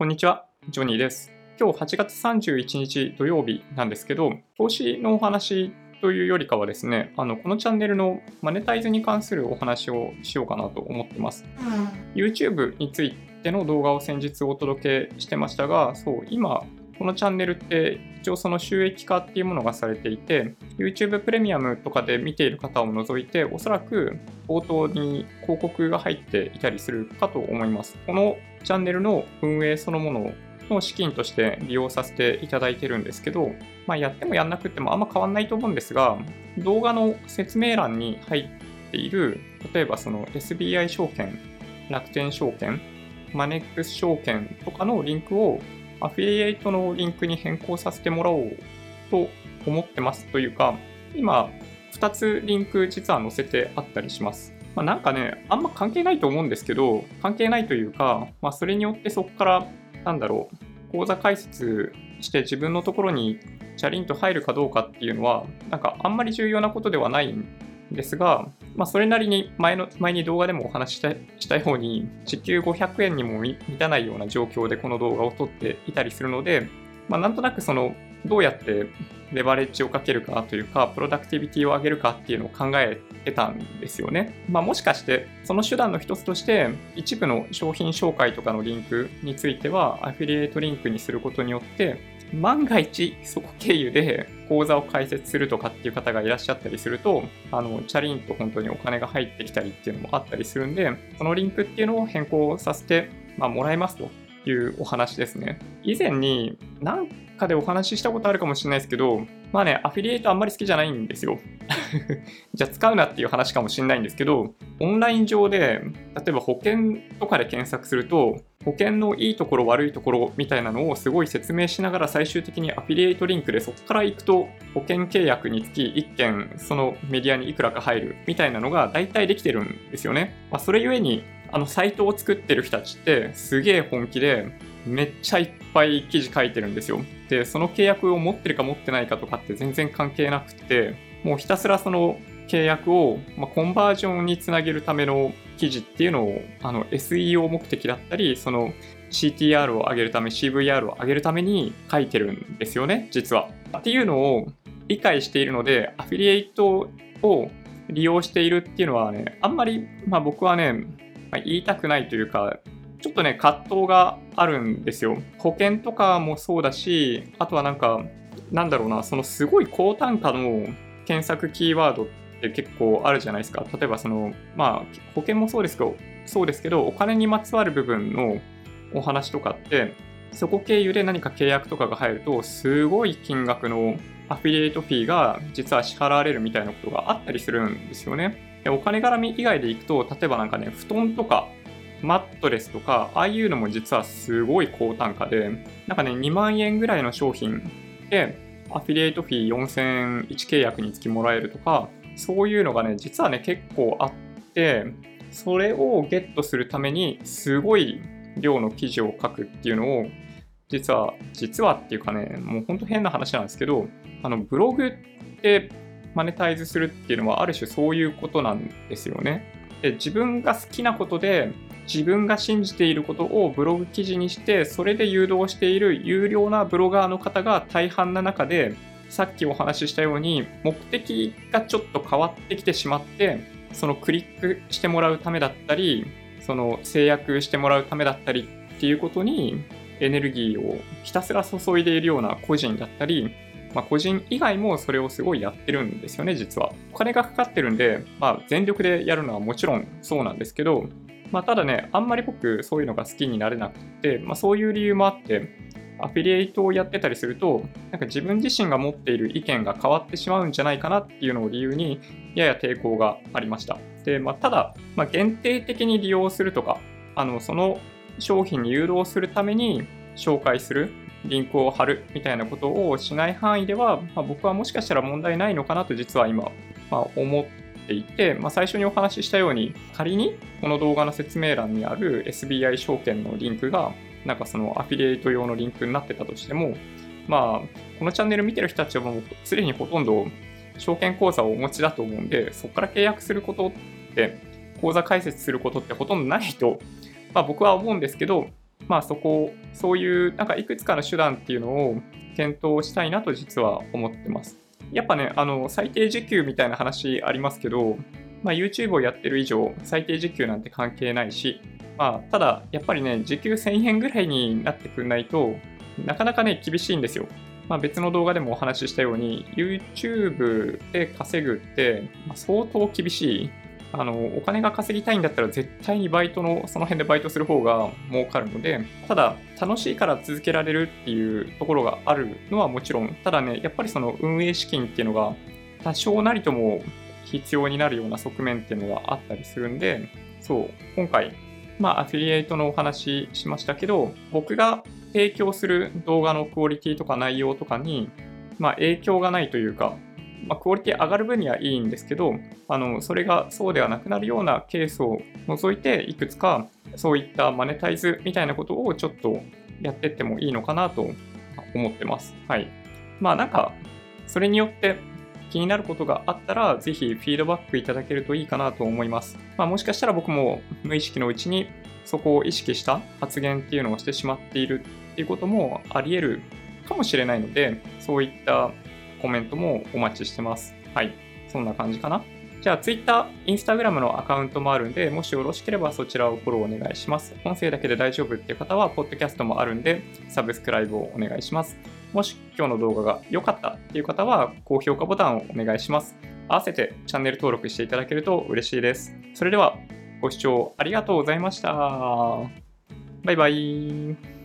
こんにちは、ジョニーです。今日8月31日土曜日なんですけど、投資のお話というよりかはですね、あのこのチャンネルのマネタイズに関するお話をしようかなと思ってます。YouTube についての動画を先日お届けしてましたが、そう、今、このチャンネルって一応その収益化っていうものがされていて YouTube プレミアムとかで見ている方を除いておそらく冒頭に広告が入っていたりするかと思います。このチャンネルの運営そのものの資金として利用させていただいてるんですけど、まあ、やってもやんなくてもあんま変わんないと思うんですが動画の説明欄に入っている例えばその SBI 証券楽天証券マネックス証券とかのリンクをアフィリエイトのリンクに変更させてもらおうと思ってますというか、今、2つリンク実は載せてあったりします。まあ、なんかね、あんま関係ないと思うんですけど、関係ないというか、まあ、それによってそこから、なんだろう、口座開設して自分のところにチャリンと入るかどうかっていうのは、なんかあんまり重要なことではないんですが、まあ、それなりに前の前に動画でもお話ししたしたように、時給500円にも満たないような状況でこの動画を撮っていたりするので、まあ、なんとなくその、どうやってレバレッジをかけるかというか、プロダクティビティを上げるかっていうのを考えてたんですよね。まあ、もしかして、その手段の一つとして、一部の商品紹介とかのリンクについては、アフィリエイトリンクにすることによって、万が一そこ経由で口座を開設するとかっていう方がいらっしゃったりすると、あの、チャリンと本当にお金が入ってきたりっていうのもあったりするんで、そのリンクっていうのを変更させて、まあ、もらえますと。いうお話ですね。以前に何かでお話ししたことあるかもしれないですけど、まあね、アフィリエイトあんまり好きじゃないんですよ。じゃあ使うなっていう話かもしれないんですけど、オンライン上で、例えば保険とかで検索すると、保険のいいところ悪いところみたいなのをすごい説明しながら最終的にアフィリエイトリンクでそこから行くと保険契約につき1件そのメディアにいくらか入るみたいなのが大体できてるんですよね。まあ、それゆえにあのサイトを作ってる人たちってすげえ本気でめっちゃいっぱい記事書いてるんですよ。で、その契約を持ってるか持ってないかとかって全然関係なくて、もうひたすらその契約を、まあ、コンバージョンにつなげるための記事っていうのをあの SEO 目的だったり、その CTR を上げるため、CVR を上げるために書いてるんですよね、実は。っていうのを理解しているので、アフィリエイトを利用しているっていうのはね、あんまり、まあ、僕はね、まあ、言いたくないというか、ちょっとね、葛藤があるんですよ。保険とかもそうだし、あとはなんか、なんだろうな、そのすごい高単価の検索キーワードって結構あるじゃないですか。例えばその、まあ、保険もそうですけど、そうですけど、お金にまつわる部分のお話とかって、そこ経由で何か契約とかが入ると、すごい金額のアフィリエイトフィーが実は支払われるみたいなことがあったりするんですよね。お金絡み以外でいくと、例えばなんかね、布団とかマットレスとか、ああいうのも実はすごい高単価で、なんかね、2万円ぐらいの商品で、アフィリエイトフィー4000 1契約につきもらえるとか、そういうのがね、実はね、結構あって、それをゲットするために、すごい量の記事を書くっていうのを、実は、実はっていうかね、もうほんと変な話なんですけど、あの、ブログってマネタイズするっていうのは、ある種そういうことなんですよね。で自分が好きなことで自分が信じていることをブログ記事にしてそれで誘導している有料なブロガーの方が大半な中でさっきお話ししたように目的がちょっと変わってきてしまってそのクリックしてもらうためだったりその制約してもらうためだったりっていうことにエネルギーをひたすら注いでいるような個人だったりまあ、個人以外もそれをすごいやってるんですよね、実は。お金がかかってるんで、まあ、全力でやるのはもちろんそうなんですけど、まあ、ただね、あんまり僕そういうのが好きになれなくて、まあ、そういう理由もあって、アフィリエイトをやってたりすると、なんか自分自身が持っている意見が変わってしまうんじゃないかなっていうのを理由に、やや抵抗がありました。で、まあ、ただ、まあ、限定的に利用するとか、あの、その商品に誘導するために紹介するリンクを貼るみたいなことをしない範囲では、まあ、僕はもしかしたら問題ないのかなと実は今、まあ、思っていて、まあ、最初にお話ししたように仮にこの動画の説明欄にある SBI 証券のリンクがなんかそのアフィリエイト用のリンクになってたとしてもまあこのチャンネル見てる人たちはもうすでにほとんど証券口座をお持ちだと思うんでそこから契約することって口座開設することってほとんどないと、まあ、僕は思うんですけどまあそこ、そういうなんかいくつかの手段っていうのを検討したいなと実は思ってます。やっぱね、あの、最低時給みたいな話ありますけど、まあ、YouTube をやってる以上、最低時給なんて関係ないし、まあ、ただ、やっぱりね、時給1000円ぐらいになってくんないとなかなかね、厳しいんですよ。まあ、別の動画でもお話ししたように、YouTube で稼ぐって、ま相当厳しい。あの、お金が稼ぎたいんだったら絶対にバイトの、その辺でバイトする方が儲かるので、ただ、楽しいから続けられるっていうところがあるのはもちろん、ただね、やっぱりその運営資金っていうのが多少なりとも必要になるような側面っていうのがあったりするんで、そう、今回、まあ、アフィリエイトのお話しましたけど、僕が提供する動画のクオリティとか内容とかに、まあ、影響がないというか、まあ、クオリティ上がる分にはいいんですけど、あの、それがそうではなくなるようなケースを除いて、いくつかそういったマネタイズみたいなことをちょっとやってってもいいのかなと思ってます。はい。まあなんか、それによって気になることがあったら、ぜひフィードバックいただけるといいかなと思います。まあ、もしかしたら僕も無意識のうちにそこを意識した発言っていうのをしてしまっているっていうこともあり得るかもしれないので、そういったコメントもお待ちしてます。はい。そんな感じかな。じゃあ、Twitter、Instagram のアカウントもあるんで、もしよろしければそちらをフォローお願いします。音声だけで大丈夫っていう方は、ポッドキャストもあるんで、サブスクライブをお願いします。もし今日の動画が良かったっていう方は、高評価ボタンをお願いします。合わせてチャンネル登録していただけると嬉しいです。それでは、ご視聴ありがとうございました。バイバイ。